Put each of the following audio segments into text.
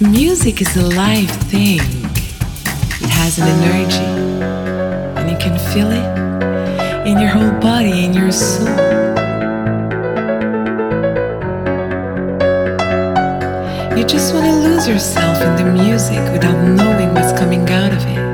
Music is a live thing. It has an energy, and you can feel it in your whole body, in your soul. You just want to lose yourself in the music without knowing what's coming out of it.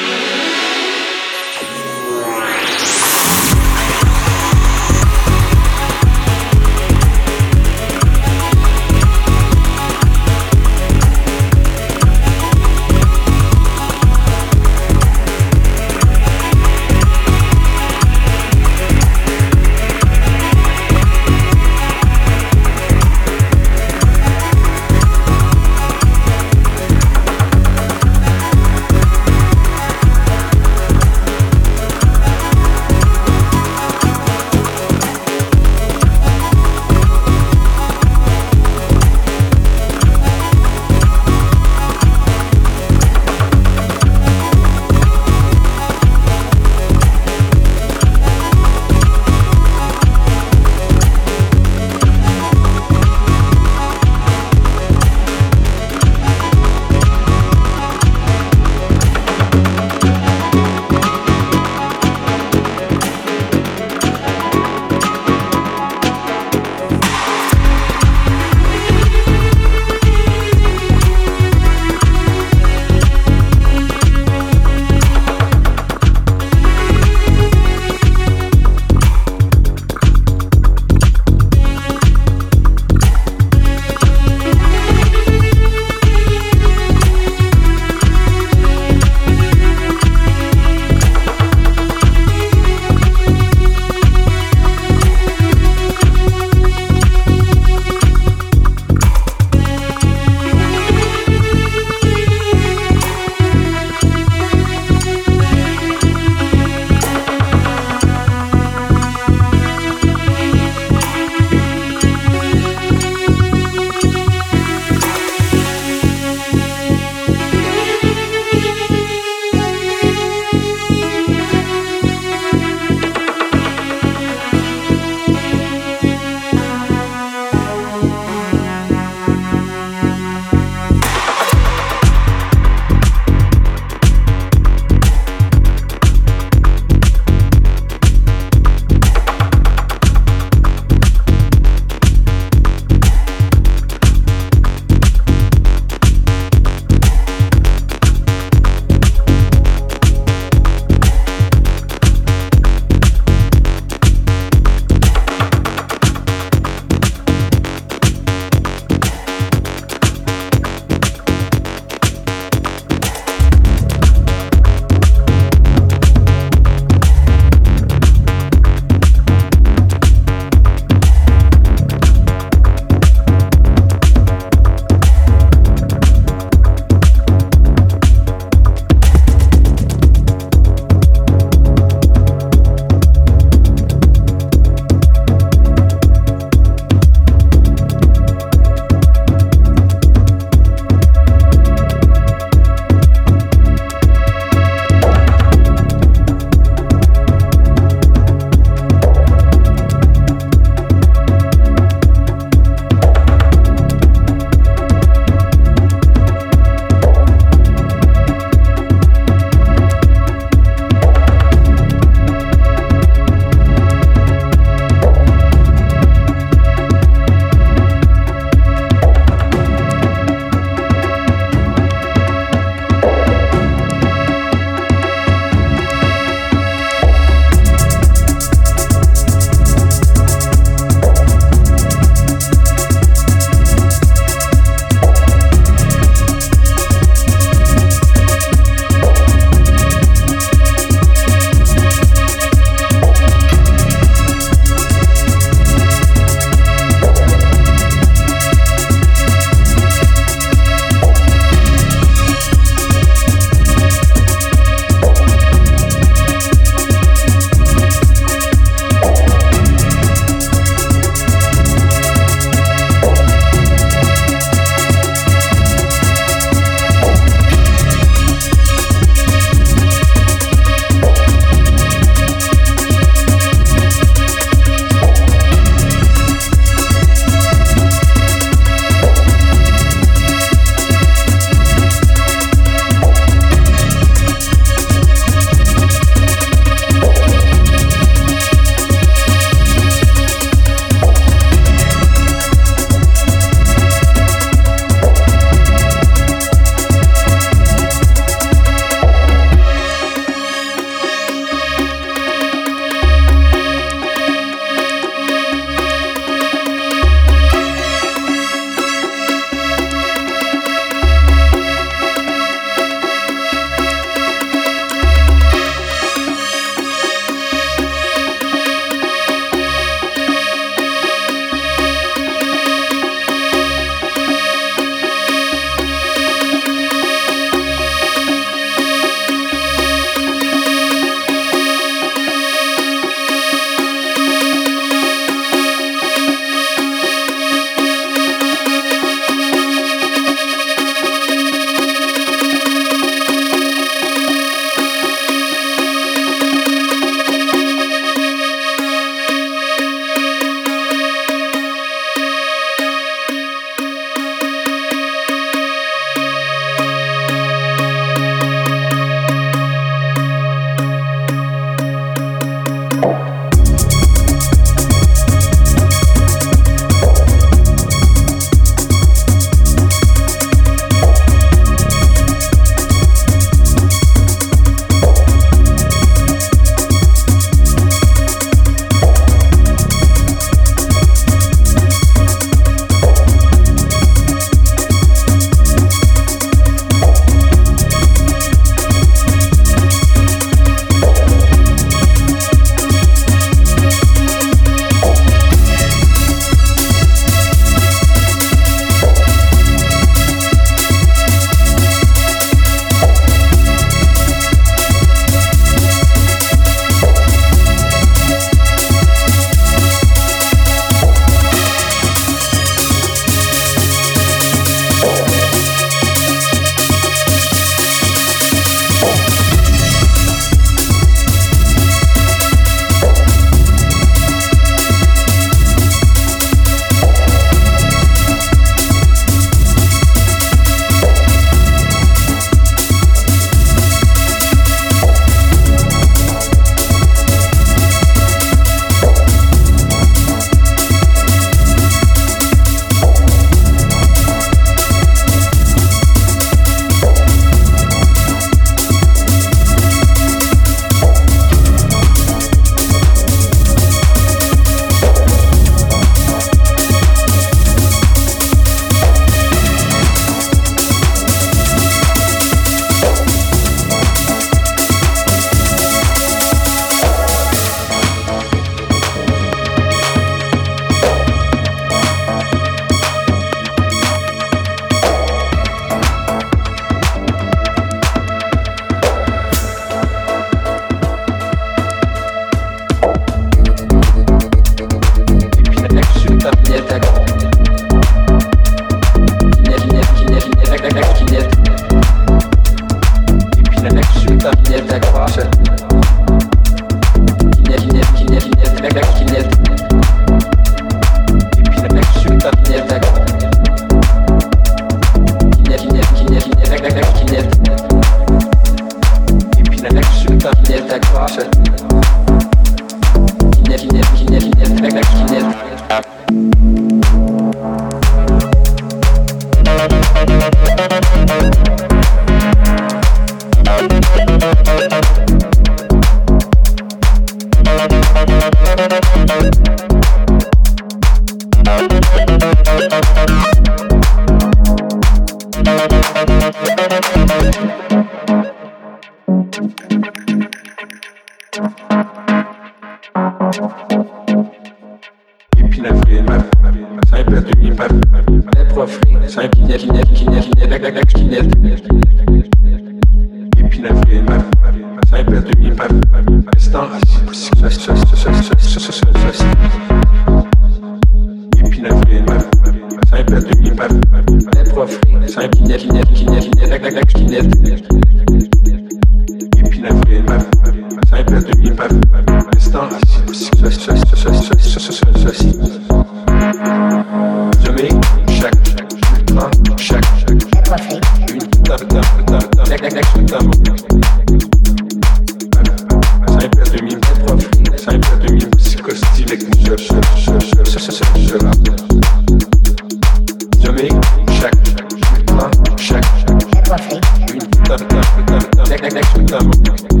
Cyber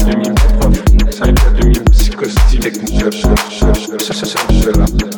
2000 propre, Cyber 2000 psychostyle,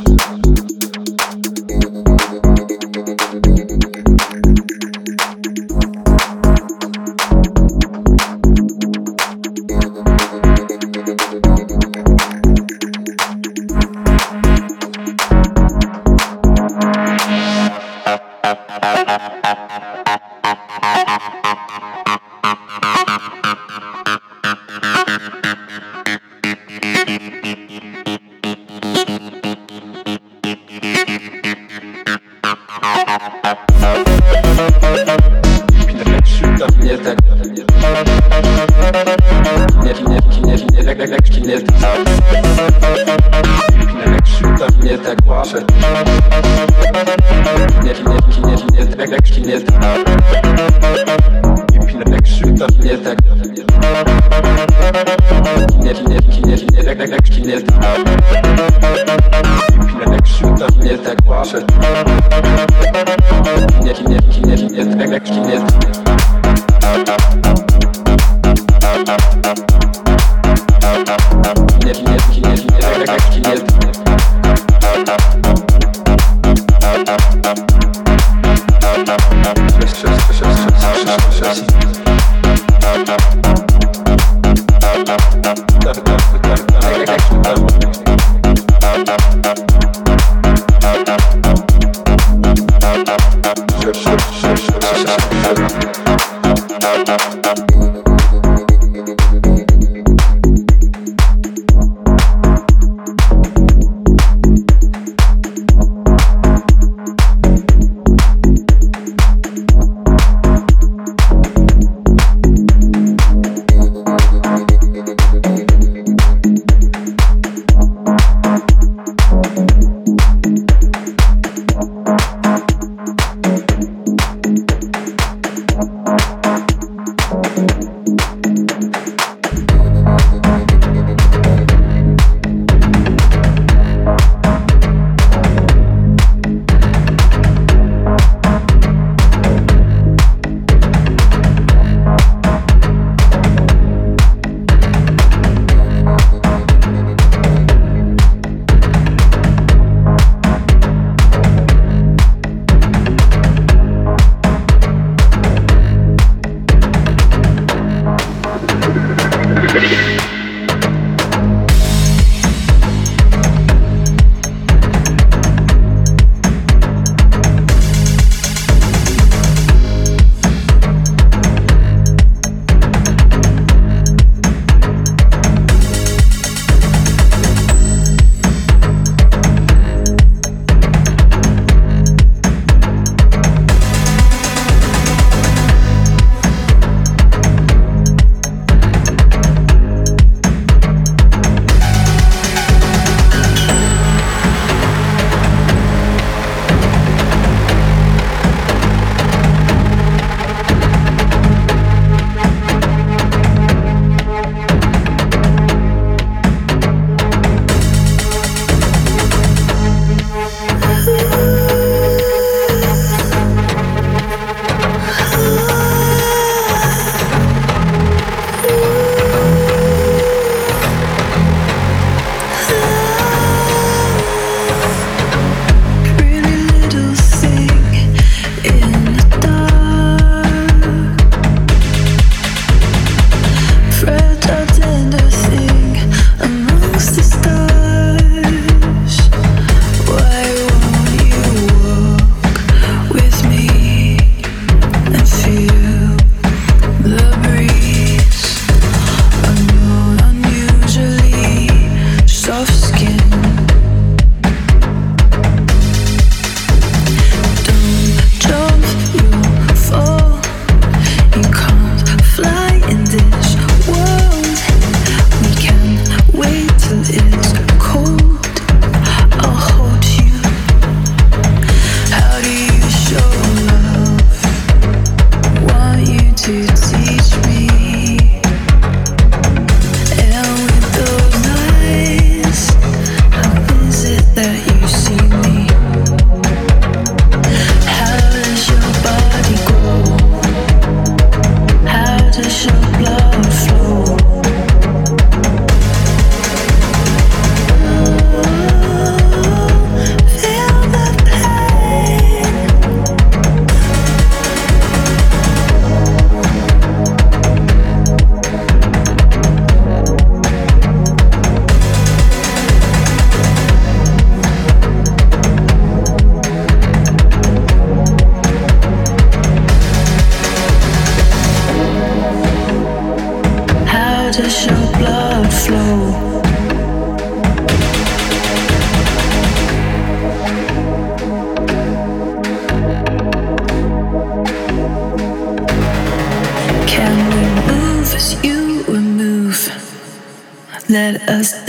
us